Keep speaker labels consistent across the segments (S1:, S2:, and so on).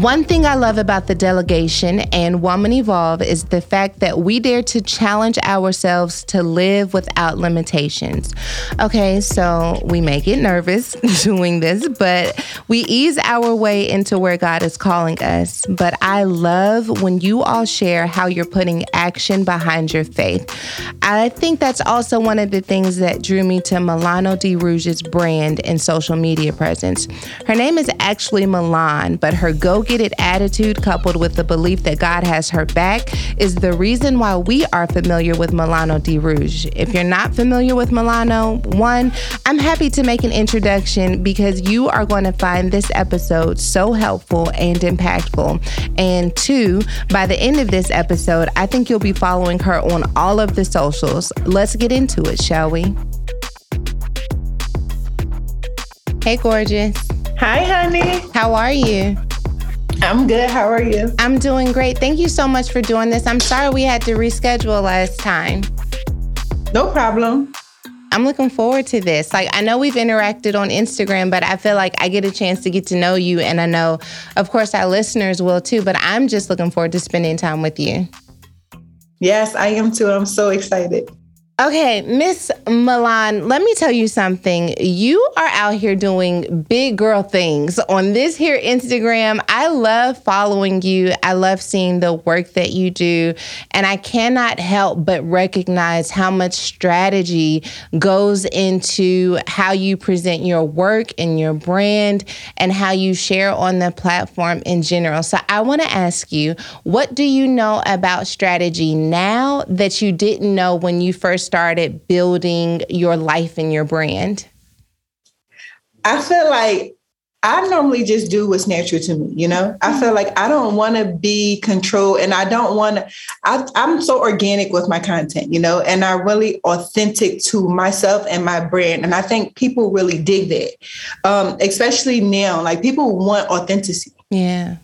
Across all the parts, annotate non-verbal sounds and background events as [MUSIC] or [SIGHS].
S1: One thing I love about the delegation and Woman Evolve is the fact that we dare to challenge ourselves to live without limitations. Okay, so we may get nervous [LAUGHS] doing this, but we ease our way into where God is calling us. But I love when you all share how you're putting action behind your faith. I think that's also one of the things that drew me to Milano Di Rouge's brand and social media presence. Her name is actually Milan, but her go it attitude, coupled with the belief that God has her back, is the reason why we are familiar with Milano Di Rouge. If you're not familiar with Milano, one, I'm happy to make an introduction because you are going to find this episode so helpful and impactful. And two, by the end of this episode, I think you'll be following her on all of the socials. Let's get into it, shall we? Hey, gorgeous.
S2: Hi, honey.
S1: How are you?
S2: I'm good. How are you?
S1: I'm doing great. Thank you so much for doing this. I'm sorry we had to reschedule last time.
S2: No problem.
S1: I'm looking forward to this. Like, I know we've interacted on Instagram, but I feel like I get a chance to get to know you. And I know, of course, our listeners will too, but I'm just looking forward to spending time with you.
S2: Yes, I am too. I'm so excited.
S1: Okay, Miss Milan, let me tell you something. You are out here doing big girl things on this here Instagram. I love following you. I love seeing the work that you do. And I cannot help but recognize how much strategy goes into how you present your work and your brand and how you share on the platform in general. So I want to ask you, what do you know about strategy now that you didn't know when you first started building your life and your brand?
S2: I feel like I normally just do what's natural to me, you know? I feel like I don't want to be controlled and I don't want to, I'm so organic with my content, you know, and I'm really authentic to myself and my brand. And I think people really dig that, um, especially now. Like people want authenticity.
S1: Yeah.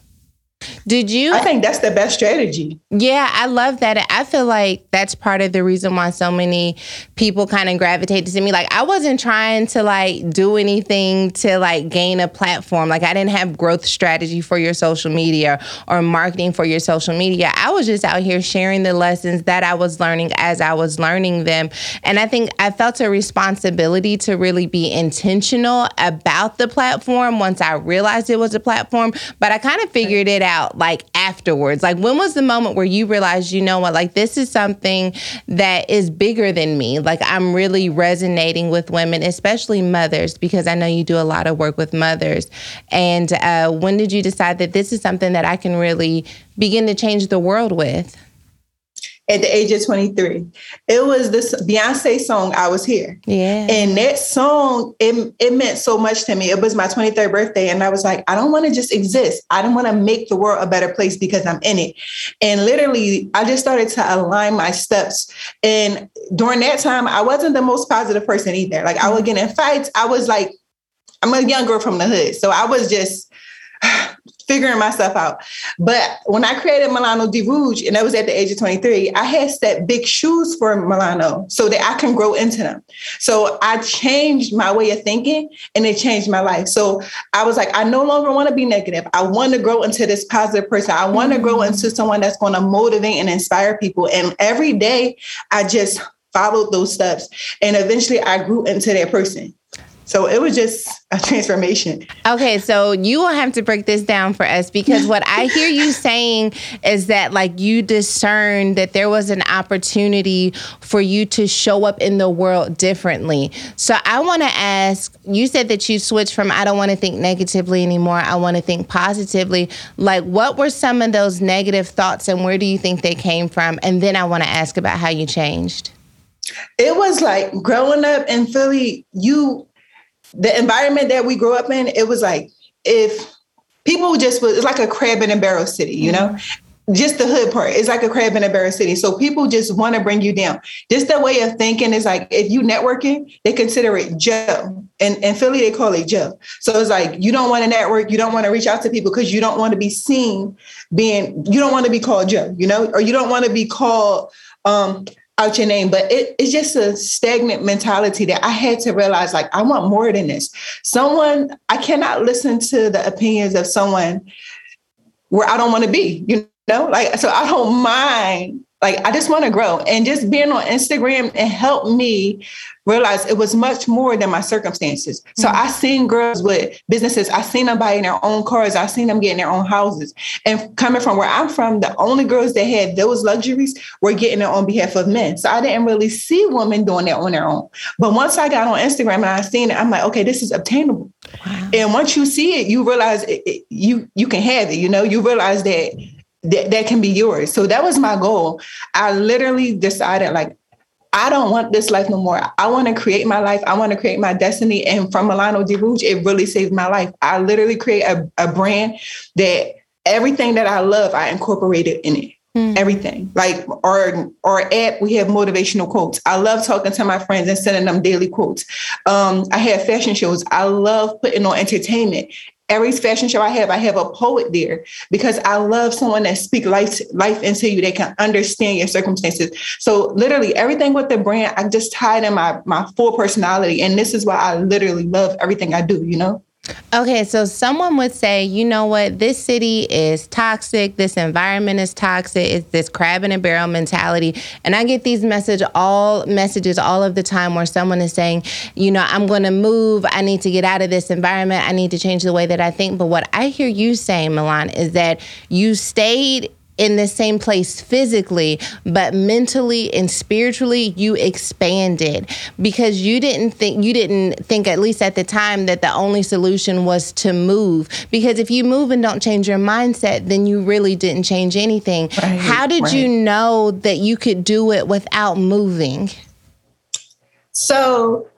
S1: Did you?
S2: I think that's the best strategy.
S1: Yeah, I love that. I feel like that's part of the reason why so many people kind of gravitated to me. Like, I wasn't trying to like do anything to like gain a platform. Like, I didn't have growth strategy for your social media or marketing for your social media. I was just out here sharing the lessons that I was learning as I was learning them. And I think I felt a responsibility to really be intentional about the platform once I realized it was a platform. But I kind of figured it out like afterwards? Like, when was the moment where you realized, you know what, like this is something that is bigger than me? Like, I'm really resonating with women, especially mothers, because I know you do a lot of work with mothers. And uh, when did you decide that this is something that I can really begin to change the world with?
S2: At the age of 23. It was this Beyonce song, I Was Here.
S1: Yeah.
S2: And that song, it, it meant so much to me. It was my 23rd birthday. And I was like, I don't want to just exist. I don't want to make the world a better place because I'm in it. And literally, I just started to align my steps. And during that time, I wasn't the most positive person either. Like I would get in fights. I was like, I'm a young girl from the hood. So I was just [SIGHS] figuring myself out. But when I created Milano Di Rouge, and that was at the age of 23, I had set big shoes for Milano so that I can grow into them. So I changed my way of thinking and it changed my life. So I was like, I no longer want to be negative. I want to grow into this positive person. I want to mm-hmm. grow into someone that's going to motivate and inspire people. And every day I just followed those steps. And eventually I grew into that person. So it was just a [LAUGHS] transformation.
S1: Okay, so you will have to break this down for us because what I hear you [LAUGHS] saying is that like you discerned that there was an opportunity for you to show up in the world differently. So I want to ask, you said that you switched from I don't want to think negatively anymore, I want to think positively. Like what were some of those negative thoughts and where do you think they came from? And then I want to ask about how you changed.
S2: It was like growing up in Philly, you the environment that we grew up in, it was like if people just was it's like a crab in a barrel city, you know? Just the hood part. It's like a crab in a barrel city. So people just want to bring you down. Just the way of thinking is like if you networking, they consider it Joe. And in Philly, they call it Joe. So it's like you don't want to network, you don't want to reach out to people because you don't want to be seen being, you don't want to be called Joe, you know, or you don't want to be called um out your name, but it, it's just a stagnant mentality that I had to realize like, I want more than this. Someone, I cannot listen to the opinions of someone where I don't want to be, you know, like, so I don't mind like I just want to grow and just being on Instagram it helped me realize it was much more than my circumstances. So mm-hmm. I seen girls with businesses. I seen them buying their own cars. I seen them getting their own houses. And coming from where I'm from, the only girls that had those luxuries were getting it on behalf of men. So I didn't really see women doing that on their own. But once I got on Instagram and I seen it, I'm like, okay, this is obtainable. Wow. And once you see it, you realize it, it, you you can have it. You know, you realize that that, that can be yours. So that was my goal. I literally decided like I don't want this life no more. I want to create my life. I want to create my destiny. And from Milano Di Rouge, it really saved my life. I literally create a, a brand that everything that I love, I incorporated in it. Mm. Everything like our our app, we have motivational quotes. I love talking to my friends and sending them daily quotes. Um, I have fashion shows. I love putting on entertainment every fashion show I have, I have a poet there because I love someone that speak life life into you. They can understand your circumstances. So literally everything with the brand, I just tied in my my full personality, and this is why I literally love everything I do. You know.
S1: Okay, so someone would say, you know what, this city is toxic, this environment is toxic, it's this crab in a barrel mentality. And I get these message all messages all of the time where someone is saying, you know, I'm gonna move, I need to get out of this environment, I need to change the way that I think. But what I hear you saying, Milan, is that you stayed in the same place physically, but mentally and spiritually you expanded because you didn't think you didn't think at least at the time that the only solution was to move because if you move and don't change your mindset then you really didn't change anything. Right, How did right. you know that you could do it without moving?
S2: So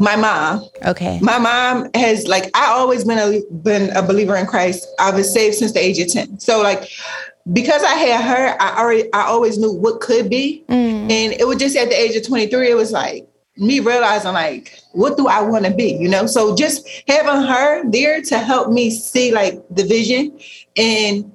S2: my mom.
S1: Okay.
S2: My mom has like I always been a been a believer in Christ. I was saved since the age of 10. So like because I had her, I already I always knew what could be. Mm. And it was just at the age of 23, it was like me realizing like, what do I want to be? You know? So just having her there to help me see like the vision. And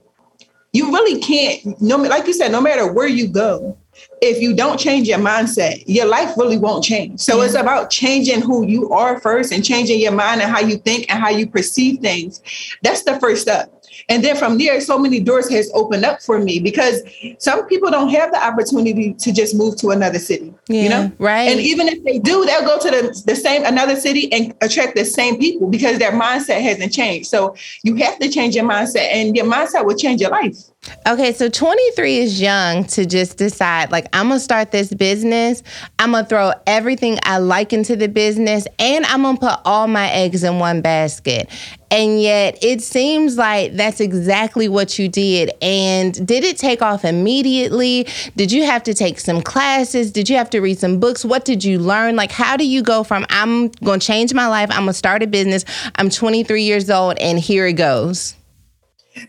S2: you really can't, no like you said, no matter where you go, if you don't change your mindset, your life really won't change. So it's about changing who you are first and changing your mind and how you think and how you perceive things. That's the first step. And then from there, so many doors has opened up for me because some people don't have the opportunity to just move to another city. Yeah, you know?
S1: Right.
S2: And even if they do, they'll go to the, the same another city and attract the same people because their mindset hasn't changed. So you have to change your mindset and your mindset will change your life.
S1: Okay, so 23 is young to just decide, like, I'm gonna start this business. I'm gonna throw everything I like into the business, and I'm gonna put all my eggs in one basket. And yet, it seems like that's exactly what you did. And did it take off immediately? Did you have to take some classes? Did you have to read some books? What did you learn? Like, how do you go from I'm gonna change my life, I'm gonna start a business, I'm 23 years old, and here it goes?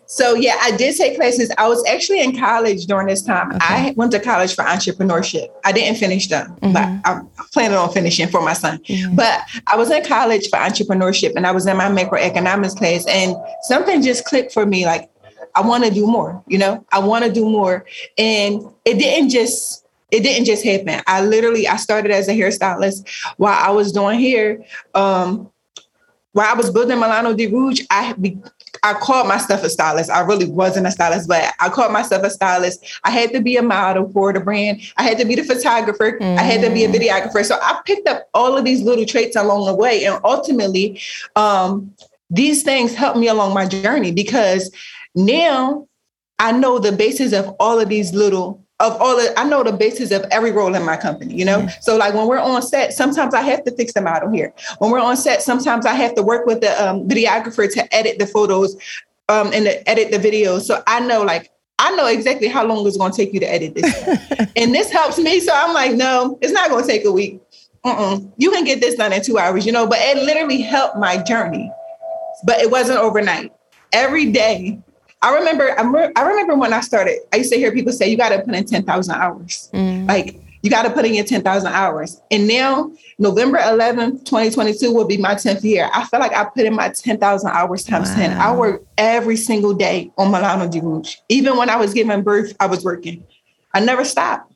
S2: So yeah, I did take classes. I was actually in college during this time. Okay. I went to college for entrepreneurship. I didn't finish them, mm-hmm. but I'm planning on finishing for my son. Mm-hmm. But I was in college for entrepreneurship and I was in my macroeconomics class and something just clicked for me like I want to do more, you know? I want to do more. And it didn't just it didn't just happen. I literally I started as a hairstylist while I was doing hair. Um, while I was building Milano Di Rouge, I be, I called myself a stylist. I really wasn't a stylist, but I called myself a stylist. I had to be a model for the brand. I had to be the photographer. Mm. I had to be a mm. videographer. So I picked up all of these little traits along the way. And ultimately, um, these things helped me along my journey because now I know the basis of all of these little of all of, I know the basis of every role in my company, you know? Mm-hmm. So like when we're on set, sometimes I have to fix the model here. When we're on set, sometimes I have to work with the um, videographer to edit the photos um, and to edit the videos. So I know like, I know exactly how long it's going to take you to edit this. [LAUGHS] and this helps me. So I'm like, no, it's not going to take a week. Mm-mm. You can get this done in two hours, you know, but it literally helped my journey, but it wasn't overnight. every day. I remember, I remember when I started, I used to hear people say, you got to put in 10,000 hours. Mm. Like, you got to put in your 10,000 hours. And now, November 11th, 2022 will be my 10th year. I feel like I put in my 10,000 hours times wow. 10. I work every single day on Milano Di Rouge. Even when I was giving birth, I was working. I never stopped.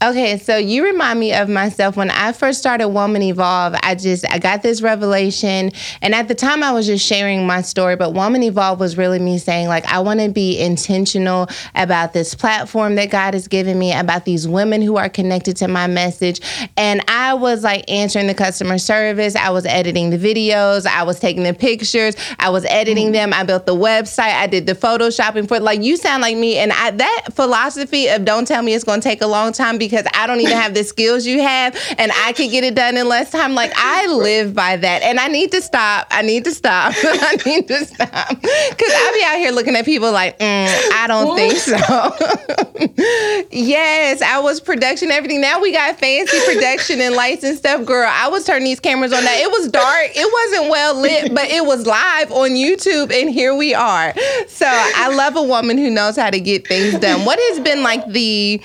S1: Okay, so you remind me of myself when I first started Woman Evolve. I just I got this revelation, and at the time I was just sharing my story. But Woman Evolve was really me saying like I want to be intentional about this platform that God has given me, about these women who are connected to my message. And I was like answering the customer service. I was editing the videos. I was taking the pictures. I was editing them. I built the website. I did the photoshopping for like you sound like me. And I, that philosophy of don't tell me it's going to take a long time because I don't even have the skills you have and I can get it done in less time. Like I live by that and I need to stop. I need to stop. [LAUGHS] I need to stop. Cause I'll be out here looking at people like, mm, I don't think so. [LAUGHS] yes, I was production, everything. Now we got fancy production and lights and stuff. Girl, I was turning these cameras on that. It was dark. It wasn't well lit, but it was live on YouTube and here we are. So I love a woman who knows how to get things done. What has been like the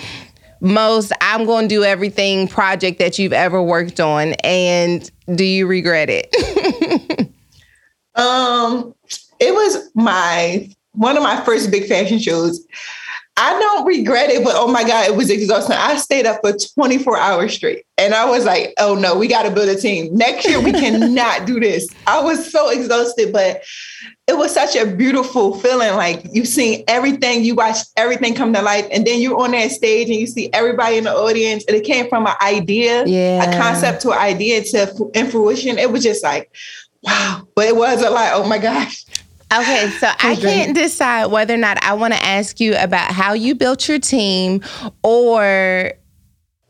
S1: most I'm going to do everything project that you've ever worked on and do you regret it? [LAUGHS]
S2: um it was my one of my first big fashion shows. I don't regret it, but oh my God, it was exhausting. I stayed up for 24 hours straight. And I was like, oh no, we got to build a team. Next year, we [LAUGHS] cannot do this. I was so exhausted, but it was such a beautiful feeling. Like you've seen everything, you watched everything come to life, and then you're on that stage and you see everybody in the audience. And it came from an idea, yeah. a concept to an idea to in fruition. It was just like, wow. But it was a lot. Oh my gosh.
S1: Okay, [GASPS] so I can't decide whether or not I want to ask you about how you built your team or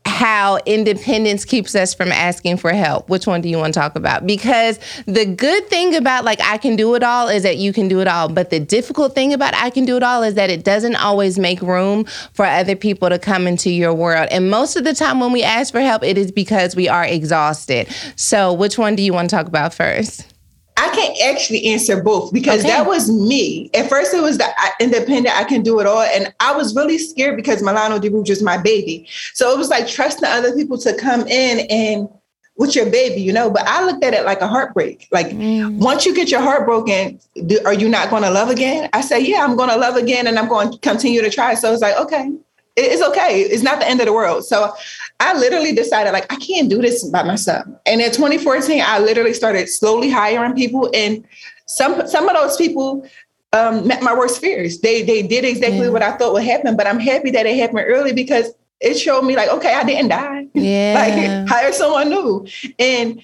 S1: how independence keeps us from asking for help. Which one do you want to talk about? Because the good thing about like I can do it all is that you can do it all. But the difficult thing about I can do it all is that it doesn't always make room for other people to come into your world. And most of the time when we ask for help, it is because we are exhausted. So which one do you want to talk about first?
S2: I can't actually answer both because okay. that was me. At first, it was the independent, I can do it all. And I was really scared because Milano Di Rouge was my baby. So it was like trusting other people to come in and with your baby, you know. But I looked at it like a heartbreak. Like mm. once you get your heart broken, are you not going to love again? I said, yeah, I'm going to love again and I'm going to continue to try. So it's like, okay, it's okay. It's not the end of the world. So I literally decided like I can't do this by myself. And in 2014, I literally started slowly hiring people, and some some of those people um, met my worst fears. They they did exactly yeah. what I thought would happen, but I'm happy that it happened early because it showed me like, okay, I didn't die. [LAUGHS]
S1: Yeah.
S2: like hire someone new. And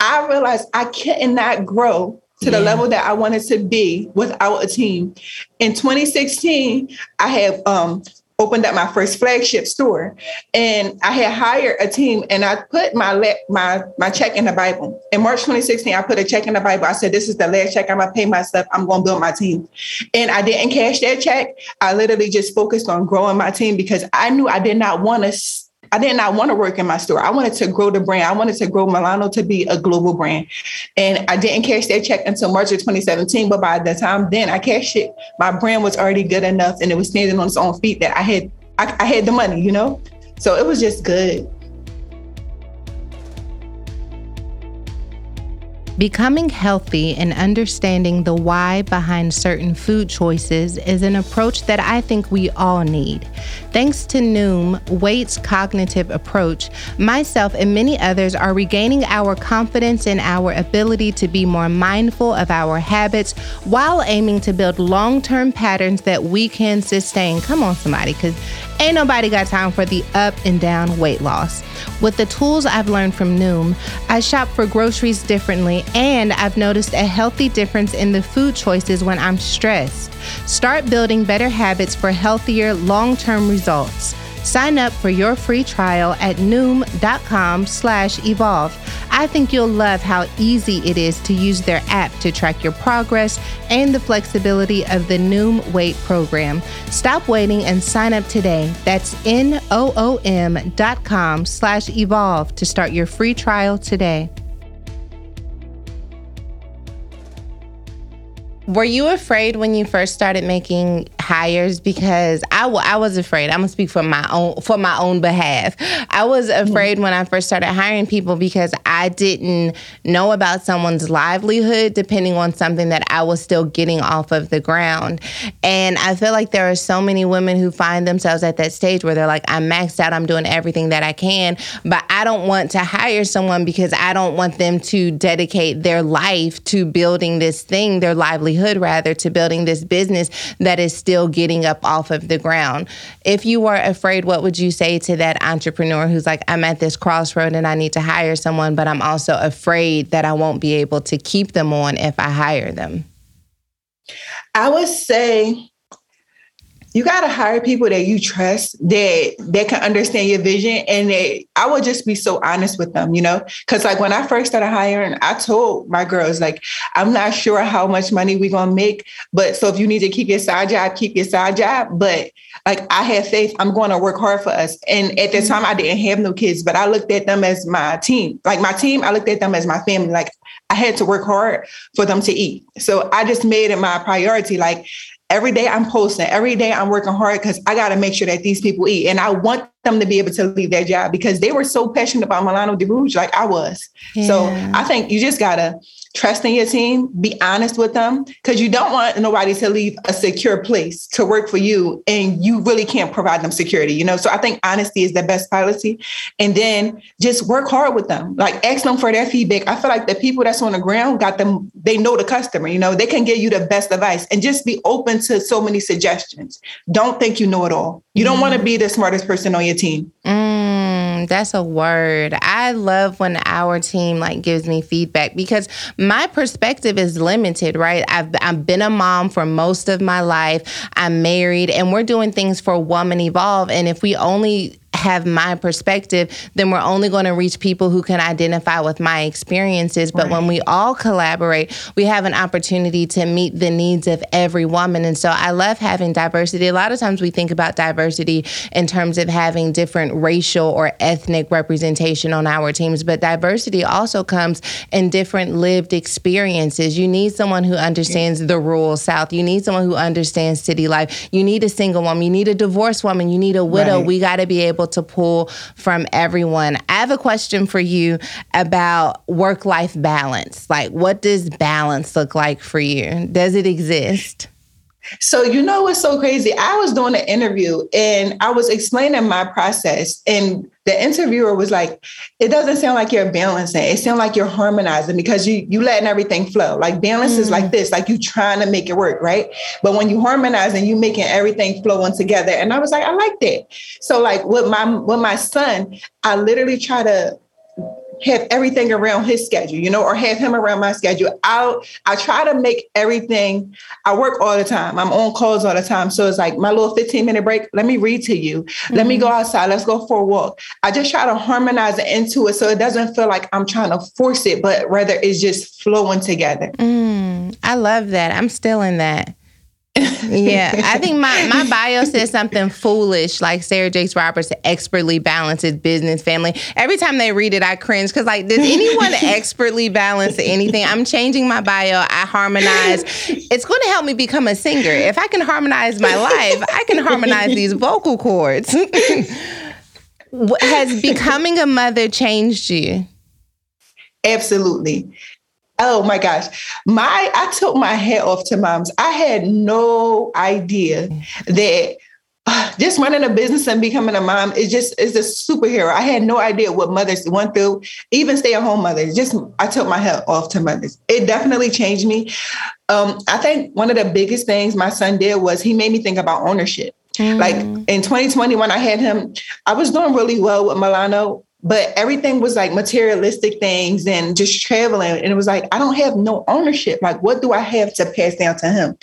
S2: I realized I cannot grow to the level that I wanted to be without a team. In 2016, I have um, opened up my first flagship store and I had hired a team and I put my le- my my check in the Bible. In March 2016, I put a check in the Bible. I said, this is the last check I'm gonna pay myself. I'm gonna build my team. And I didn't cash that check. I literally just focused on growing my team because I knew I did not want to I did not want to work in my store. I wanted to grow the brand. I wanted to grow Milano to be a global brand. And I didn't cash that check until March of 2017. But by the time then I cashed it, my brand was already good enough and it was standing on its own feet that I had I, I had the money, you know? So it was just good.
S1: Becoming healthy and understanding the why behind certain food choices is an approach that I think we all need. Thanks to Noom, Weight's cognitive approach, myself and many others are regaining our confidence in our ability to be more mindful of our habits while aiming to build long term patterns that we can sustain. Come on, somebody, because ain't nobody got time for the up and down weight loss. With the tools I've learned from Noom, I shop for groceries differently and I've noticed a healthy difference in the food choices when I'm stressed. Start building better habits for healthier, long term results. Sign up for your free trial at noom.com slash evolve. I think you'll love how easy it is to use their app to track your progress and the flexibility of the Noom Weight program. Stop waiting and sign up today. That's N-O-O-M dot com slash evolve to start your free trial today. Were you afraid when you first started making hires? Because I, w- I was afraid. I'm gonna speak for my own for my own behalf. I was afraid when I first started hiring people because I didn't know about someone's livelihood, depending on something that I was still getting off of the ground. And I feel like there are so many women who find themselves at that stage where they're like, I'm maxed out. I'm doing everything that I can, but I don't want to hire someone because I don't want them to dedicate their life to building this thing, their livelihood rather to building this business that is still getting up off of the ground. If you were afraid, what would you say to that entrepreneur who's like, I'm at this crossroad and I need to hire someone, but I'm also afraid that I won't be able to keep them on if I hire them?
S2: I would say you got to hire people that you trust that that can understand your vision and that I would just be so honest with them, you know? Cause like when I first started hiring, I told my girls, like, I'm not sure how much money we're gonna make, but so if you need to keep your side job, keep your side job. But like I have faith, I'm going to work hard for us. And at the time I didn't have no kids, but I looked at them as my team. Like my team, I looked at them as my family. Like I had to work hard for them to eat. So I just made it my priority. Like every day I'm posting, every day I'm working hard because I got to make sure that these people eat. And I want them to be able to leave their job because they were so passionate about Milano Di Rouge like I was. Yeah. So I think you just got to trust in your team, be honest with them, because you don't want nobody to leave a secure place to work for you and you really can't provide them security, you know? So I think honesty is the best policy. And then just work hard with them, like ask them for their feedback. I feel like the people that's on the ground got them, they know the customer, you know, they can give you the best advice and just be open to so many suggestions. Don't think you know it all. You don't mm. want to be the smartest person on your team.
S1: Mm Um, that's a word. I love when our team like gives me feedback because my perspective is limited, right? I've I've been a mom for most of my life. I'm married and we're doing things for Woman Evolve and if we only have my perspective, then we're only going to reach people who can identify with my experiences. But right. when we all collaborate, we have an opportunity to meet the needs of every woman. And so I love having diversity. A lot of times we think about diversity in terms of having different racial or ethnic representation on our teams, but diversity also comes in different lived experiences. You need someone who understands the rural South. You need someone who understands city life. You need a single woman. You need a divorced woman. You need a widow. Right. We got to be able to pull from everyone. I have a question for you about work life balance. Like, what does balance look like for you? Does it exist?
S2: So, you know what's so crazy? I was doing an interview and I was explaining my process, and the interviewer was like, It doesn't sound like you're balancing. It sounds like you're harmonizing because you you letting everything flow. Like balance mm. is like mm. this, like you trying to make it work, right? But when you harmonize and you making everything flowing together. And I was like, I like that. So, like with my with my son, I literally try to have everything around his schedule, you know, or have him around my schedule. I I try to make everything. I work all the time. I'm on calls all the time. So it's like my little 15 minute break. Let me read to you. Mm-hmm. Let me go mm-hmm. outside. Let's go for a walk. I just try to harmonize it into it so it doesn't feel like I'm trying to force it, but rather it's just flowing together.
S1: Mm, I love that. I'm still in that yeah, I [LAUGHS] think my, my bio says something foolish, like Sarah Jakes Roberts expertly balances business, family. Every time they read it, I cringe because, like, does anyone [LAUGHS] expertly balance anything? I'm changing my bio. I harmonize. It's going to help me become a singer. If I can harmonize my life, I can harmonize these vocal cords. [LAUGHS] Has becoming a mother changed you?
S2: Absolutely. Oh my gosh. My I took my hat off to moms. I had no idea that uh, just running a business and becoming a mom is just is a superhero. I had no idea what mothers went through, even stay-at-home mothers. Just I took my hat off to mothers. It definitely changed me. Um, I think one of the biggest things my son did was he made me think about ownership. Mm. Like in 2020, when I had him, I was doing really well with Milano but everything was like materialistic things and just traveling. And it was like, I don't have no ownership. Like, what do I have to pass down to him?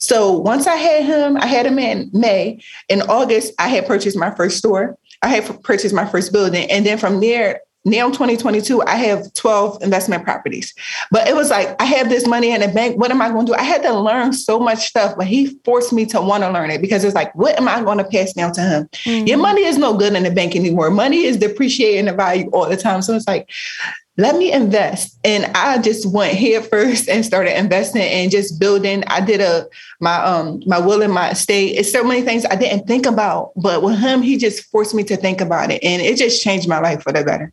S2: So once I had him, I had him in May. In August, I had purchased my first store. I had purchased my first building. And then from there, now 2022, I have 12 investment properties. But it was like, I have this money in the bank. What am I going to do? I had to learn so much stuff, but he forced me to want to learn it because it's like, what am I going to pass down to him? Mm-hmm. Your money is no good in the bank anymore. Money is depreciating the value all the time. So it's like, let me invest. And I just went here first and started investing and just building. I did a my um my will and my estate. It's so many things I didn't think about, but with him, he just forced me to think about it. And it just changed my life for the better.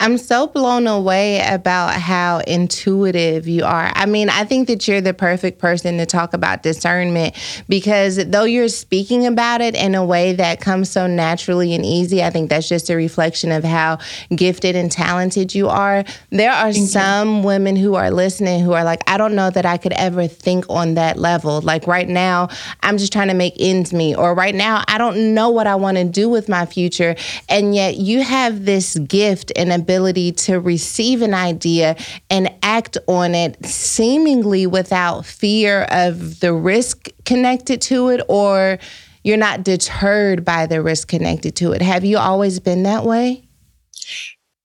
S1: I'm so blown away about how intuitive you are. I mean, I think that you're the perfect person to talk about discernment because though you're speaking about it in a way that comes so naturally and easy, I think that's just a reflection of how gifted and talented you are. There are Thank some you. women who are listening who are like, I don't know that I could ever think on that level. Like right now, I'm just trying to make ends meet, or right now, I don't know what I want to do with my future. And yet you have this gift and ability ability to receive an idea and act on it seemingly without fear of the risk connected to it or you're not deterred by the risk connected to it. Have you always been that way?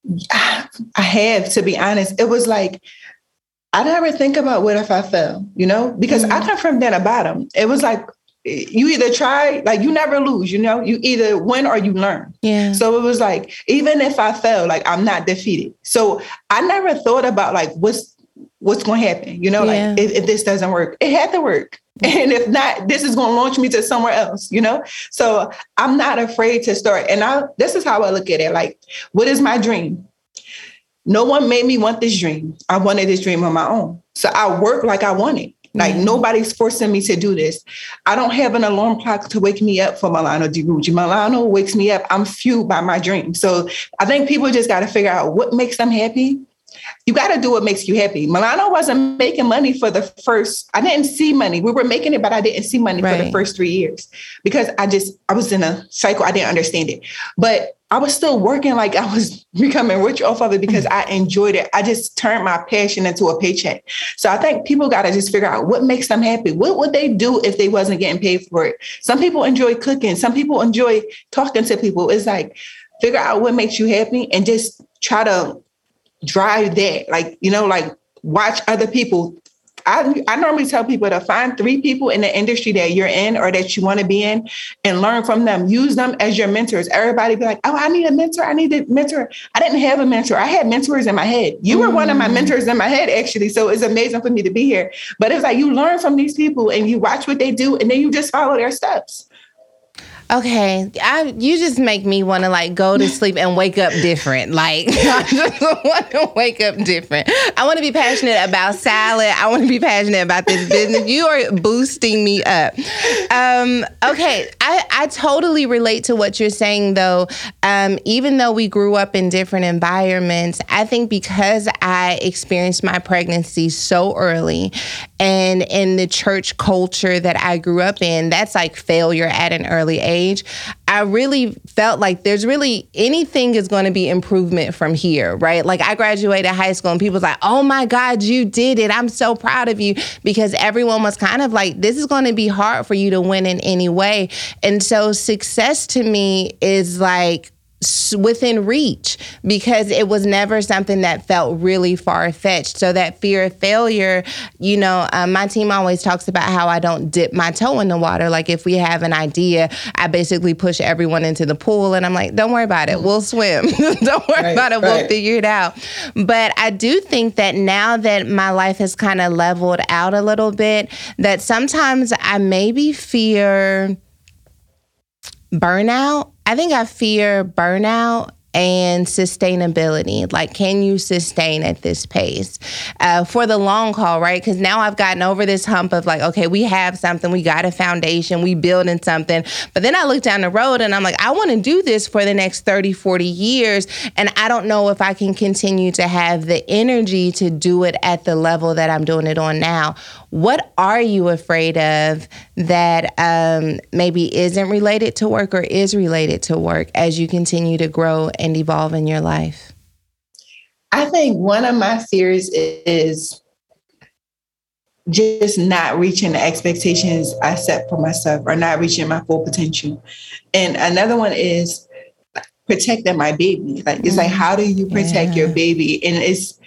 S1: [SIGHS]
S2: I have, to be honest. It was like, I never think about what if I fell, you know, because mm-hmm. I come from down the bottom. It was like you either try, like you never lose, you know, you either win or you learn.
S1: Yeah.
S2: So it was like, even if I fell, like I'm not defeated. So I never thought about like what's what's going to happen, you know, yeah. like if, if, this doesn't work, it had to work. [LAUGHS] And if not, this is going to launch me to somewhere else, you know? So I'm not afraid to start. And I this is how I look at it. Like, what is my dream? No one made me want this dream. I wanted this dream on my own. So I work like I want it. Like mm-hmm. nobody's forcing me to do this. I don't have an alarm clock to wake me up for Milano Di Rouge. Milano wakes me up. I'm fueled by my dream. So I think people just got to figure out what makes them happy. You got to do what makes you happy. Milano wasn't making money for the first, I didn't see money. We were making it, but I didn't see money right. for the first three years because I just, I was in a cycle. I didn't understand it. But I was still working like I was [LAUGHS] becoming rich off of it because I enjoyed it. I just turned my passion into a paycheck. So I think people got to just figure out what makes them happy. What would they do if they wasn't getting paid for it? Some people enjoy cooking. Some people enjoy talking to people. It's like figure out what makes you happy and just try to drive that. Like, you know, like watch other people I, I normally tell people to find three people in the industry that you're in or that you want to be in and learn from them. Use them as your mentors. Everybody be like, oh, I need a mentor. I need a mentor. I didn't have a mentor. I had mentors in my head. You were mm. one of my mm. mentors in my head, actually. So it's amazing for me to be here. But it's like you learn from these people and you watch what they do and then you just follow their steps.
S1: Okay, I you just make me want to like go to sleep and wake up different. Like [LAUGHS] I just want to wake up different. I want to be passionate about salad. I want to be passionate about this business. You are boosting me up. Um, okay, I I totally relate to what you're saying though. Um, even though we grew up in different environments, I think because I experienced my pregnancy so early, and in the church culture that I grew up in, that's like failure at an early age I really felt like there's really anything is going to be improvement from here, right? Like I graduated high school and people's like, oh my God, you did it. I'm so proud of you because everyone was kind of like, this is going to be hard for you to win in any way. And so success to me is like, within reach because it was never something that felt really far fetched. So that fear of failure, you know, um, my team always talks about how I don't dip my toe in the water. Like if we have an idea, I basically push everyone into the pool and I'm like, don't worry about it, we'll swim. [LAUGHS] don't worry right, about it, right. we'll figure it out. But I do think that now that my life has kind of leveled out a little bit, that sometimes I maybe fear burnout I think I fear burnout and sustainability. Like, can you sustain at this pace uh, for the long haul, right? Because now I've gotten over this hump of like, okay, we have something, we got a foundation, we building something. But then I look down the road and I'm like, I want to do this for the next 30, 40 years. And I don't know if I can continue to have the energy to do it at the level that I'm doing it on now. What are you afraid of that um, maybe isn't related to work or is related to work as you continue to grow and evolve in your life?
S2: I think one of my fears is just not reaching the expectations I set for myself or not reaching my full potential. And another one is protecting my baby. Like it's like, how do you protect
S1: Yeah.
S2: your baby? And it's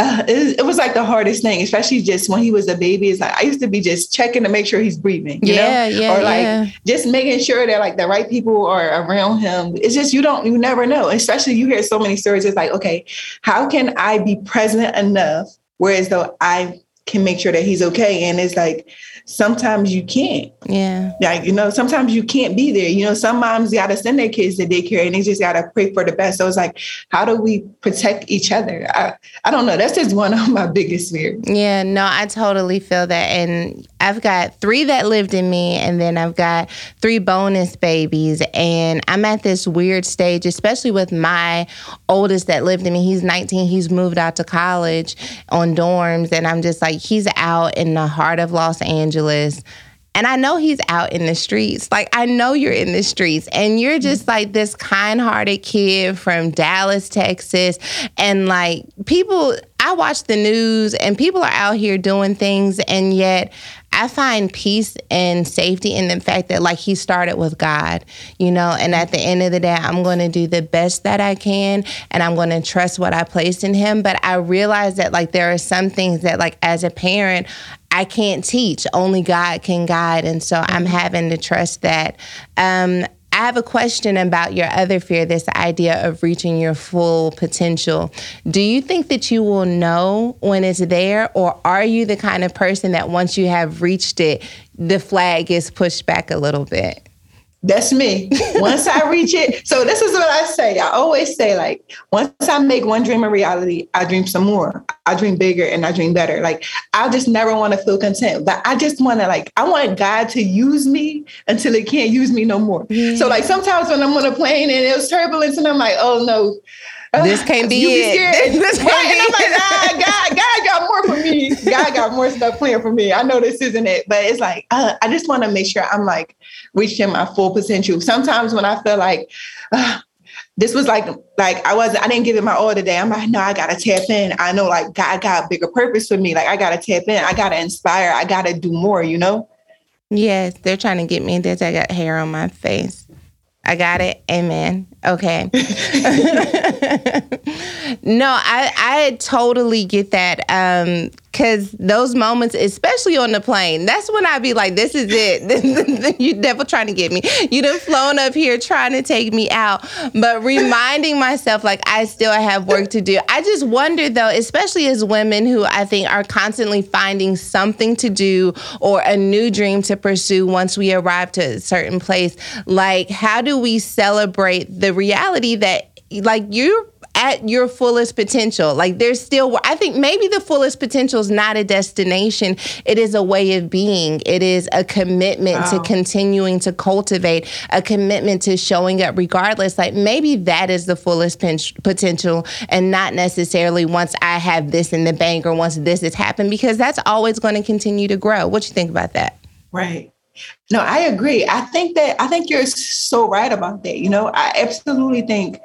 S2: uh, it, it was like the hardest thing, especially just when he was a baby. It's like I used to be just checking to make sure he's breathing, you
S1: Yeah,
S2: know,
S1: yeah,
S2: or like
S1: yeah.
S2: just making sure that like the right people are around him. It's just you don't, you never know. Especially you hear so many stories. It's like, okay, how can I be present enough, whereas though I can make sure that he's okay? And it's like sometimes you can't.
S1: Yeah.
S2: Like, you know, sometimes you can't be there. You know, some moms gotta send their kids to daycare and they just gotta pray for the best. So it's like, how do we protect each other? I, I don't know. That's just one of my [LAUGHS] biggest fears.
S1: Yeah, no, I totally feel that. And I've got three that lived in me, and then I've got three bonus babies. And I'm at this weird stage, especially with my oldest that lived in me. He's 19, he's moved out to college on dorms. And I'm just like, he's out in the heart of Los Angeles. And I know he's out in the streets. Like, I know you're in the streets, and you're just mm-hmm. like this kind hearted kid from Dallas, Texas. And like, people, I watch the news, and people are out here doing things, and yet I find peace and safety in the fact that, like, he started with God, you know, and at the end of the day, I'm going to do the best that I can, and I'm going to trust what I placed in him. But I realize that, like, there are some things that, like, as a parent, I can't teach. Only God can guide. And so I'm having to trust that. Um, I have a question about your other fear this idea of reaching your full potential. Do you think that you will know when it's there, or are you the kind of person that once you have reached it, the flag gets pushed back a little bit?
S2: That's me. Once I reach it, so this is what I say. I always say, like, once I make one dream a reality, I dream some more. I dream bigger and I dream better. Like, I just never want to feel content, but I just want to, like, I want God to use me until He can't use me no more. Mm-hmm. So, like, sometimes when I'm on a plane and it was turbulence, and I'm like, oh no.
S1: This can't be
S2: You
S1: it.
S2: scared. [LAUGHS]
S1: This can't
S2: right? And I'm like, more stuff planned for me. I know this isn't it, but it's like uh, I just want to make sure I'm like reaching my full potential. Sometimes when I feel like uh, this was like like I wasn't I didn't give it my all today. I'm like, no, I gotta tap in. I know like God got a bigger purpose for me. Like I gotta tap in. I gotta inspire. I gotta do more. You know.
S1: Yes, they're trying to get me. That I got hair on my face. I got it. Amen. Okay. [LAUGHS] no, I I totally get that. Um, cause those moments, especially on the plane, that's when I'd be like, this is it. [LAUGHS] you devil trying to get me. You done flown up here trying to take me out. But reminding myself like I still have work to do. I just wonder though, especially as women who I think are constantly finding something to do or a new dream to pursue once we arrive to a certain place. Like, how do we celebrate the reality that like you're at your fullest potential. Like there's still I think maybe the fullest potential is not a destination. It is a way of being. It is a commitment to continuing to cultivate, a commitment to showing up regardless. Like maybe that is the fullest pen- potential and not necessarily once I have this in the bank or once this has happened because that's always going to continue to grow. What you think about that?
S2: Right. No, I agree. I think that I think you're so right about that. You know, I absolutely think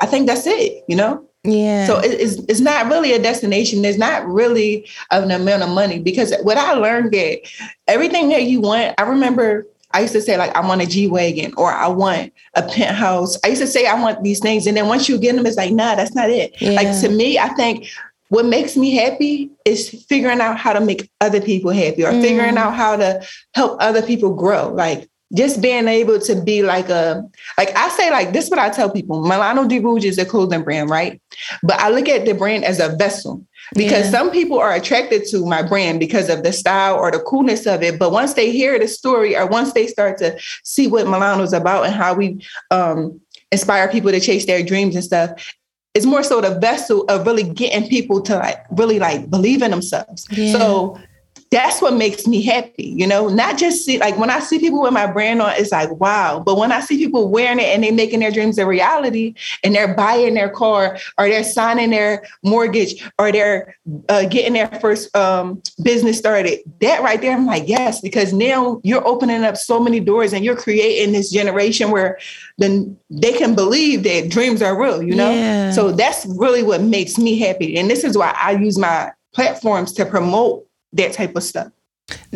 S2: I think that's it, you know?
S1: Yeah.
S2: So it- it's it's not really a destination. There's not really an amount of money because what I learned that everything that you want, I remember I used to say like I want a G wagon or I want a penthouse. I used to say I want these things, and then once you get them, it's like nah, that's not it. Like to me, I think what makes me happy is figuring out how to make other people happy or figuring out how to help other people grow. Like just being able to be like a like I say like this is what I tell people. Milano Di Rouge is a clothing brand, right? But I look at the brand as a vessel because
S1: Yeah.
S2: some people are attracted to my brand because of the style or the coolness of it. But once they hear the story or once they start to see what Milano's about and how we um, inspire people to chase their dreams and stuff, it's more so the vessel of really getting people to like really like believe in themselves.
S1: Yeah.
S2: So that's what makes me happy, you know, not just see like when I see people with my brand on, it's like, wow. But when I see people wearing it and they making their dreams a reality and they're buying their car or they're signing their mortgage or they're uh, getting their first um, business started, that right there, I'm like, yes, because now you're opening up so many doors and you're creating this generation where then they can believe that dreams are real, you know?
S1: Yeah.
S2: So that's really what makes me happy. And this is why I use my platforms to promote that type of stuff.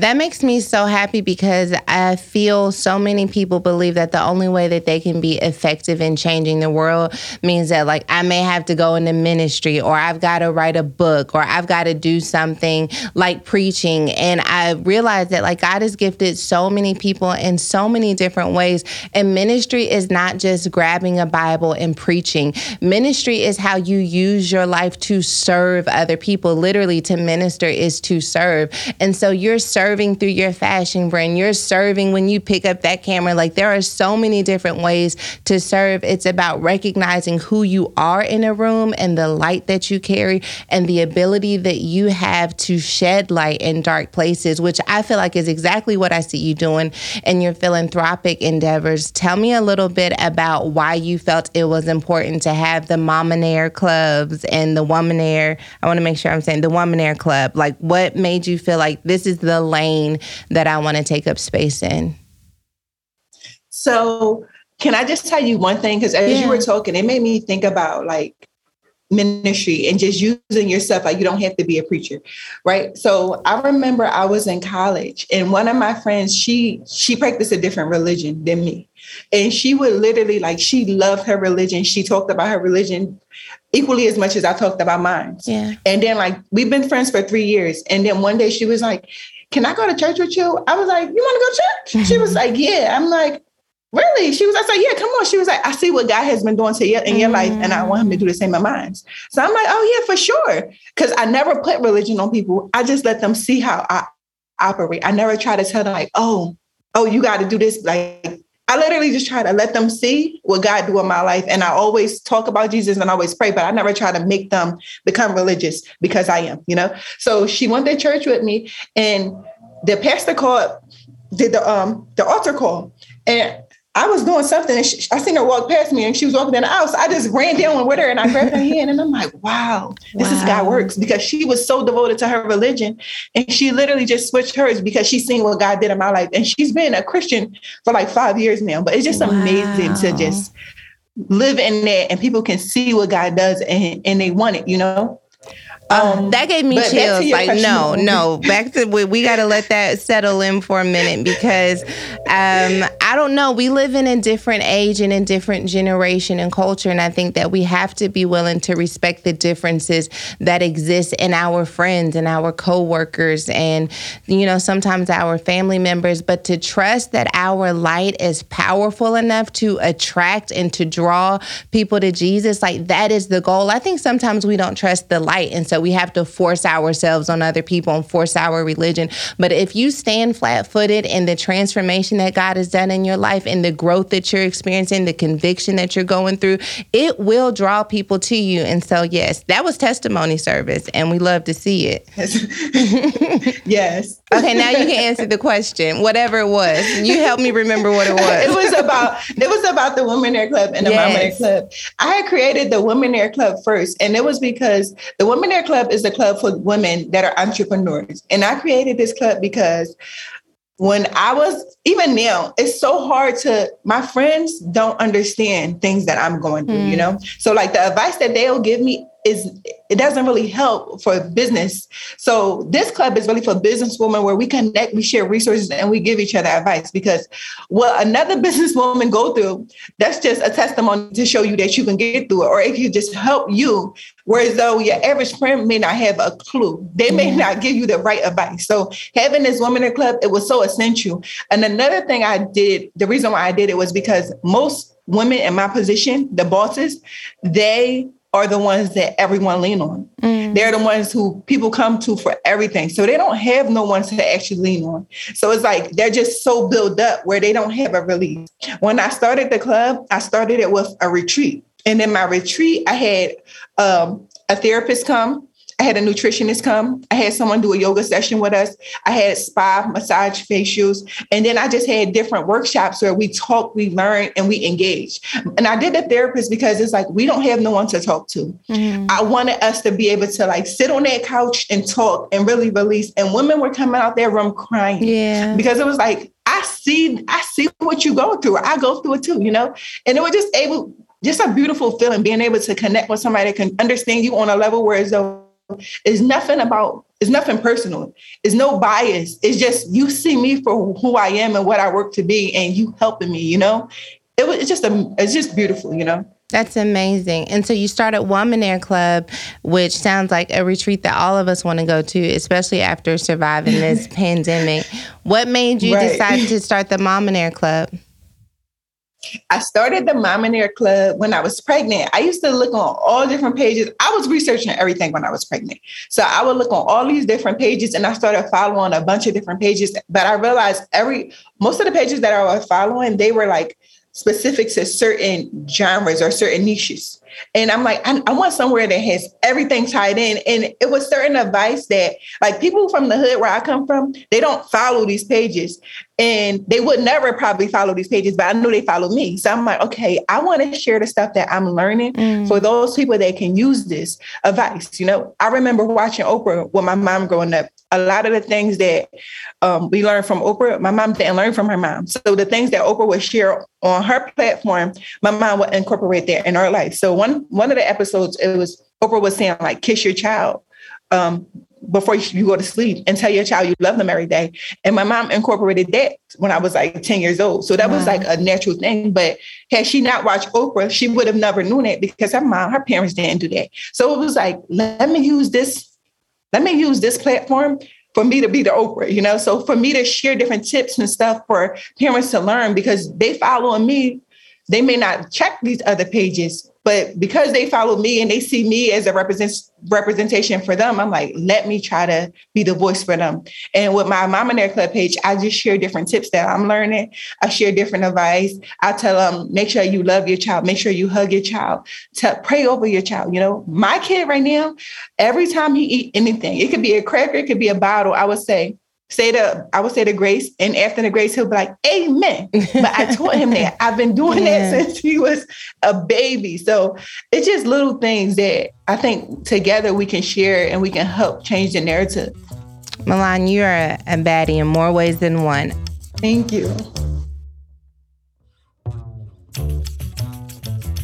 S1: That makes me so happy because I feel so many people believe that the only way that they can be effective in changing the world means that, like, I may have to go into ministry or I've got to write a book or I've got to do something like preaching. And I realize that, like, God has gifted so many people in so many different ways. And ministry is not just grabbing a Bible and preaching, ministry is how you use your life to serve other people. Literally, to minister is to serve. And so you're serving serving through your fashion brand. You're serving when you pick up that camera. Like there are so many different ways to serve. It's about recognizing who you are in a room and the light that you carry and the ability that you have to shed light in dark places, which I feel like is exactly what I see you doing in your philanthropic endeavors. Tell me a little bit about why you felt it was important to have the Mominaire clubs and the Womanaire. I want to make sure I'm saying the Womanaire club. Like what made you feel like this is the lane that I want to take up space in?
S2: So, can I just tell you one thing? Because as yeah. you were talking, it made me think about like ministry and just using yourself like you don't have to be a preacher right so i remember i was in college and one of my friends she she practiced a different religion than me and she would literally like she loved her religion she talked about her religion equally as much as i talked about mine
S1: yeah
S2: and then like we've been friends for three years and then one day she was like can I go to church with you? I was like, you want to go to church? She was like, yeah. I'm like, really? She was, I said, yeah, come on. She was like, I see what God has been doing to you in your life, and I want him to do the same in mine. So I'm like, oh yeah, for sure. Because I never put religion on people. I just let them see how I operate. I never try to tell them like, oh, oh, you got to do this. Like I literally just try to let them see what God do in my life. And I always talk about Jesus and I always pray, but I never try to make them become religious because I am, you know? So she went to church with me and the pastor called, did the um the altar call. And I was doing something and she, I seen her walk past me and she was walking in the house. I just ran down with her and I grabbed her hand and I'm like, wow, this wow. is God works because she was so devoted to her religion and she literally just switched hers because she's seen what God did in my life. And she's been a Christian for like five years now, but it's just wow. amazing to just live in that and people can see what God does and, and they want it, you know?
S1: Um, that gave me chills. Like, no, no. Back to we, we got to let that settle in for a minute because um, I don't know. We live in a different age and a different generation and culture, and I think that we have to be willing to respect the differences that exist in our friends and our coworkers, and you know sometimes our family members. But to trust that our light is powerful enough to attract and to draw people to Jesus, like that is the goal. I think sometimes we don't trust the light, and so we have to force ourselves on other people and force our religion. But if you stand flat footed in the transformation that God has done in your life and the growth that you're experiencing, the conviction that you're going through, it will draw people to you. And so, yes, that was testimony service, and we love to see it. [LAUGHS]
S2: yes.
S1: Okay, now you can answer the question, whatever it was. You help me remember what it was.
S2: it was about it was about the Womanaire Club and the yes. Club. I had created the Womanaire Club first, and it was because the Womanaire Club is a club for women that are entrepreneurs. And I created this club because when I was, even now, it's so hard to, my friends don't understand things that I'm going through, mm. you hmm. know? So, like, the advice that they'll give me is it doesn't really help for business. So this club is really for businesswomen where we connect, we share resources, and we give each other advice. Because what another [LAUGHS] businesswoman go through, that's just a testimony to show you that you can get through it, or it can just help you. Whereas though your average friend may not have a clue, they may mm-hmm. not give you the right advice. So having this Womanaire Club, it was so essential. And another thing I did, the reason why I did it was because most women in my position, the bosses, they are the ones that everyone lean on. Mm. They're the ones who people come to for everything. So they don't have no one to actually lean on. So it's like they're just so built up where they don't have a release. When I started the club, I started it with a retreat. And in my retreat, I had um, a therapist come I had a nutritionist come. I had someone do a yoga session with us. I had spa, massage, facials. And then I just had different workshops where we talk, we learn, and we engage. And I did the therapist because it's like we don't have no one to talk to. Mm-hmm. I wanted us to be able to like sit on that couch and talk and really release. And women were coming out their room crying.
S1: Yeah.
S2: Because it was like, I see, I see what you go through. I go through it too, you know? And it was just able, just a beautiful feeling, being able to connect with somebody that can understand you on a level where as though it's nothing about it's nothing personal. It's no bias. It's just you see me for who I am and what I work to be, and you helping me. You know, it was it's just a it's just beautiful. You know.
S1: That's amazing. And so you started Womanaire Club, which sounds like a retreat that all of us want to go to, especially after surviving this [LAUGHS] pandemic. What made you right. decide [LAUGHS] to start the Mominaire Club?
S2: I started the Mominaire Club when I was pregnant. I used to look on all different pages. I was researching everything when I was pregnant. So I would look on all these different pages and I started following a bunch of different pages. But I realized every most of the pages that I was following, they were like specific to certain genres or certain niches. And I'm like, I, I, want somewhere that has everything tied in. And it was certain advice that, like, people from the hood where I come from, they don't follow these pages. And they would never probably follow these pages, but I knew they follow me. So I'm like, okay, I want to share the stuff that I'm learning mm. for those people that can use this advice. You know, I remember watching Oprah with my mom growing up. A lot of the things that um, we learned from Oprah, my mom didn't learn from her mom. So the things that Oprah would share on her platform, my mom would incorporate that in her life. So one one of the episodes, it was Oprah was saying like, kiss your child. Um, before you go to sleep and tell your child you love them every day. And my mom incorporated that when I was like 10 years old. So that wow. was like a natural thing. But had she not watched Oprah, she would have never known it because her mom, her parents didn't do that. So it was like, let me use this, let me use this platform for me to be the Oprah, you know? So for me to share different tips and stuff for parents to learn because they following me, they may not check these other pages, but because they follow me and they see me as a represent, representation for them, I'm like, let me try to be the voice for them. And with my Mominaire Club page, I just share different tips that I'm learning. I share different advice. I tell them, make sure you love your child, make sure you hug your child, to pray over your child. You know, my kid right now, every time he eat anything, it could be a cracker, it could be a bottle, I would say, say the I would say the grace, and after the grace, he'll be like, Amen. [LAUGHS] But I taught him that. I've been doing yeah. that since he was a baby. So it's just little things that I think together we can share and we can help change the narrative.
S1: Milan, you are a baddie in more ways than one.
S2: Thank you.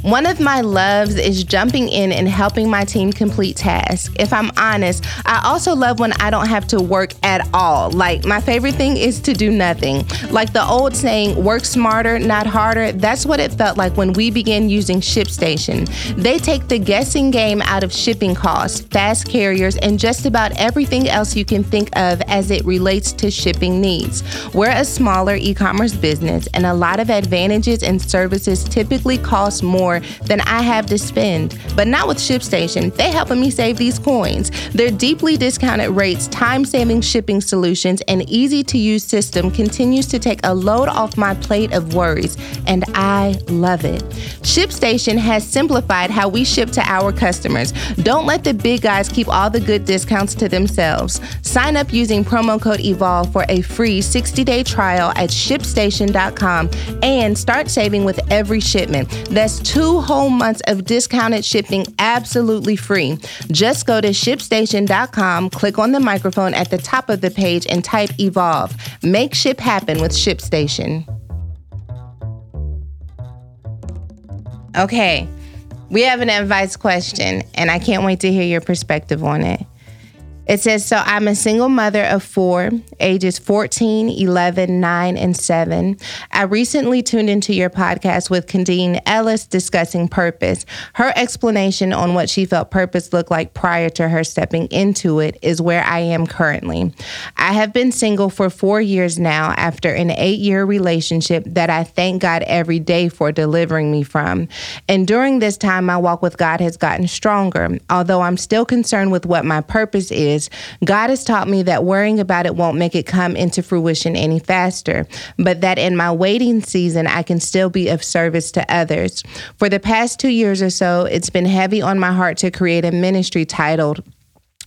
S1: One of my loves is jumping in and helping my team complete tasks. If I'm honest, I also love when I don't have to work at all. Like, my favorite thing is to do nothing. Like the old saying, work smarter, not harder. That's what it felt like when we began using ShipStation. They take the guessing game out of shipping costs, fast carriers, and just about everything else you can think of as it relates to shipping needs. We're a smaller e commerce business, and a lot of advantages and services typically cost more more than I have to spend. But not with ShipStation. They helping me save these coins. Their deeply discounted rates, time-saving shipping solutions, and easy-to-use system continues to take a load off my plate of worries, and I love it. ShipStation has simplified how we ship to our customers. Don't let the big guys keep all the good discounts to themselves. Sign up using promo code EVOLVE for a free 60-day trial at shipstation.com and start saving with every shipment. That's two two whole months of discounted shipping absolutely free. Just go to shipstation.com, click on the microphone at the top of the page, and type Evolve. Make ship happen with ShipStation. Okay, we have an advice question, and I can't wait to hear your perspective on it. It says, So I'm a single mother of four, ages 14, 11, 9, and 7. I recently tuned into your podcast with Kadeen Ellis discussing purpose. Her explanation on what she felt purpose looked like prior to her stepping into it is where I am currently. I have been single for four years now after an eight year relationship that I thank God every day for delivering me from. And during this time, my walk with God has gotten stronger, although I'm still concerned with what my purpose is is God has taught me that worrying about it won't make it come into fruition any faster, but that in my waiting season, I can still be of service to others. For the past two years or so, it's been heavy on my heart to create a ministry titled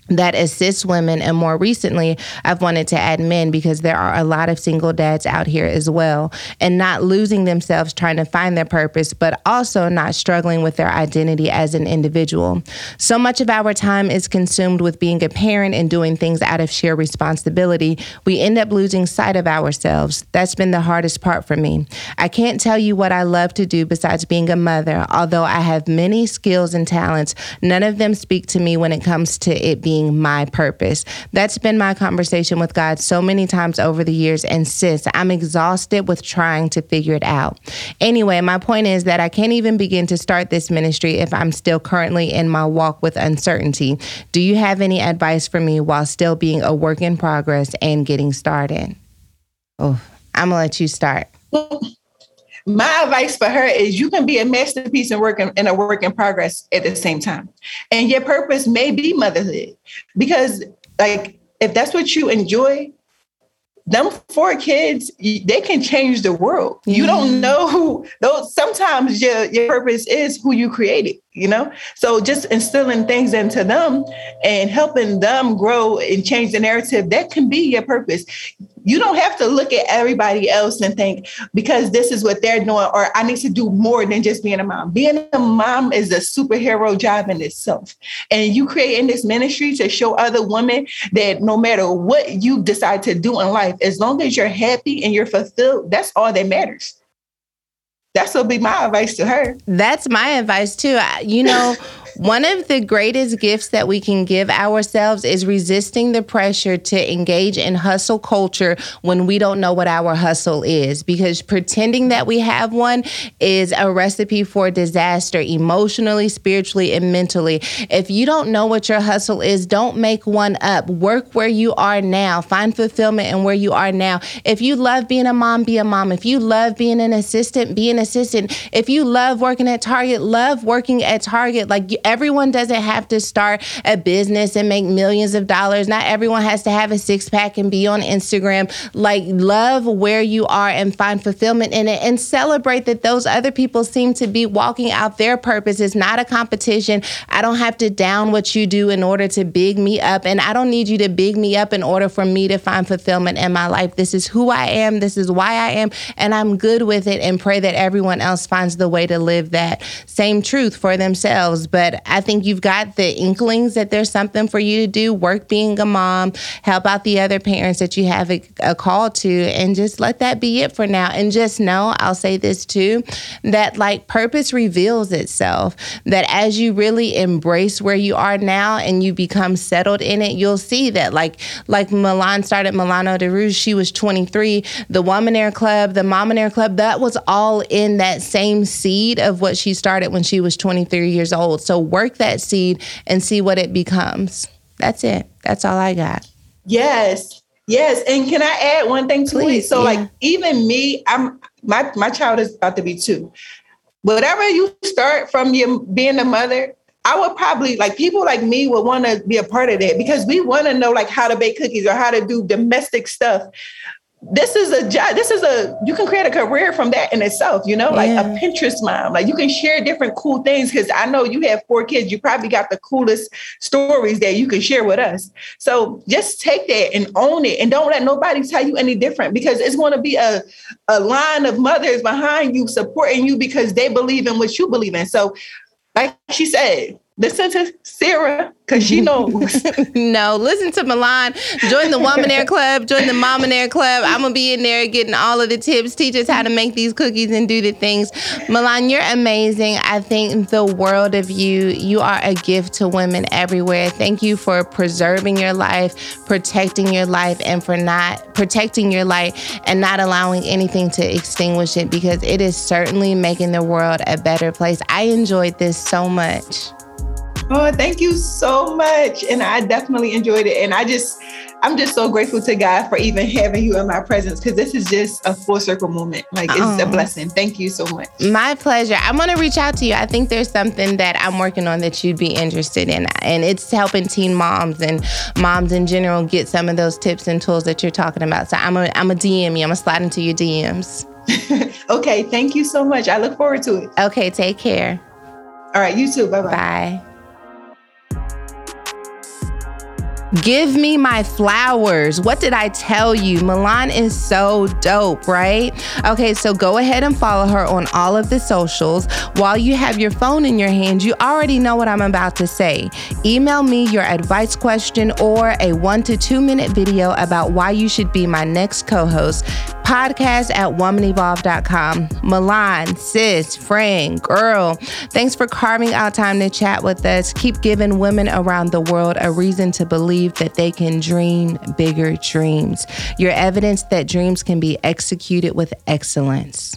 S1: that assists women. And more recently, I've wanted to add men because there are a lot of single dads out here as well and not losing themselves trying to find their purpose, but also not struggling with their identity as an individual. So much of our time is consumed with being a parent and doing things out of sheer responsibility. We end up losing sight of ourselves. That's been the hardest part for me. I can't tell you what I love to do besides being a mother, although I have many skills and talents. None of them speak to me when it comes to it being being my purpose. That's been my conversation with God so many times over the years. And sis, I'm exhausted with trying to figure it out. Anyway, my point is that I can't even begin to start this ministry if I'm still currently in my walk with uncertainty. Do you have any advice for me while still being a work in progress and getting started? Oh, I'm gonna let you start.
S2: My advice for her is you can be a masterpiece and work in, in, a work in progress at the same time. And your purpose may be motherhood. Because like if that's what you enjoy, them four kids, they can change the world. You don't know who those sometimes your, your purpose is who you created, you know? So just instilling things into them and helping them grow and change the narrative, that can be your purpose. You don't have to look at everybody else and think because this is what they're doing or i need to do more than just being a mom. Being a mom is a superhero job in itself. And you create in this ministry to show other women that no matter what you decide to do in life as long as you're happy and you're fulfilled that's all that matters that's what be my advice to her.
S1: That's my advice too. I, you know [LAUGHS] One of the greatest gifts that we can give ourselves is resisting the pressure to engage in hustle culture when we don't know what our hustle is, because pretending that we have one is a recipe for disaster emotionally, spiritually, and mentally. If you don't know what your hustle is, don't make one up. Work where you are now, find fulfillment in where you are now. If you love being a mom, be a mom. If you love being an assistant, be an assistant. If you love working at Target, love working at Target. Like everyone doesn't have to start a business and make millions of dollars. Not everyone has to have a six pack and be on Instagram. Like, love where you are and find fulfillment in it and celebrate that those other people seem to be walking out their purpose. It's not a competition. I don't have to down what you do in order to big me up. And I don't need you to big me up in order for me to find fulfillment in my life. This is who I am. This is why I am. And I'm good with it and pray that everyone else finds the way to live that same truth for themselves. But I think you've got the inklings that there's something for you to do. Work being a mom, help out the other parents that you have a, a call to, and just let that be it for now. And just know, I'll say this too, that like purpose reveals itself. That as you really embrace where you are now and you become settled in it, you'll see that like like Milan started Milano Di Rouge, she was 23. The Womanaire Club, the Mominaire Club, that was all in that same seed of what she started when she was 23 years old. So work that seed and see what it becomes. That's it. That's all I got.
S2: Yes. Yes. And can I add one thing to Please, it? So yeah. like even me, I'm my my child is about to be two. Whatever you start from your being a mother, I would probably like people like me would want to be a part of that because we want to know like how to bake cookies or how to do domestic stuff this is a job this is a you can create a career from that in itself you know like yeah. a pinterest mom. Like you can share different cool things because i know you have four kids you probably got the coolest stories that you can share with us. So just take that and own it and don't let nobody tell you any different because it's going to be a, a line of mothers behind you supporting you because they believe in what you believe in. So like she said listen to Sarah because she knows. [LAUGHS]
S1: no, listen to Milan. Join the Womanaire Club. Join the Mominaire Club. I'm gonna be in there getting all of the tips, teach us how to make these cookies and do the things. Milan, you're amazing. I think the world of you. You are a gift to women everywhere. Thank you for preserving your life, protecting your life, and for not protecting your light and not allowing anything to extinguish it because it is certainly making the world a better place. I enjoyed this so much.
S2: Oh, thank you so much. And I definitely enjoyed it. And I just, I'm just so grateful to God for even having you in my presence because this is just a full circle moment. Like it's oh. a uh-uh. blessing. Thank you so much.
S1: My pleasure. I'm going to reach out to you. I think there's something that I'm working on that you'd be interested in. And it's helping teen moms and moms in general get some of those tips and tools that you're talking about. So I'm a, I'm a DM you. I'm going to slide into your DMs. [LAUGHS]
S2: okay. Thank you so much. I look forward to it.
S1: Okay. Take care.
S2: All right. You too. Bye-bye.
S1: Bye. Give me my flowers. What did I tell you? Milan is so dope, right? Okay, so go ahead and follow her on all of the socials. While you have your phone in your hand, you already know what I'm about to say. Email me your advice question or a one to two minute video about why you should be my next co host. Podcast at womanevolve.com. Milan, sis, friend, girl, thanks for carving out time to chat with us. Keep giving women around the world a reason to believe that they can dream bigger dreams. Your evidence that dreams can be executed with excellence.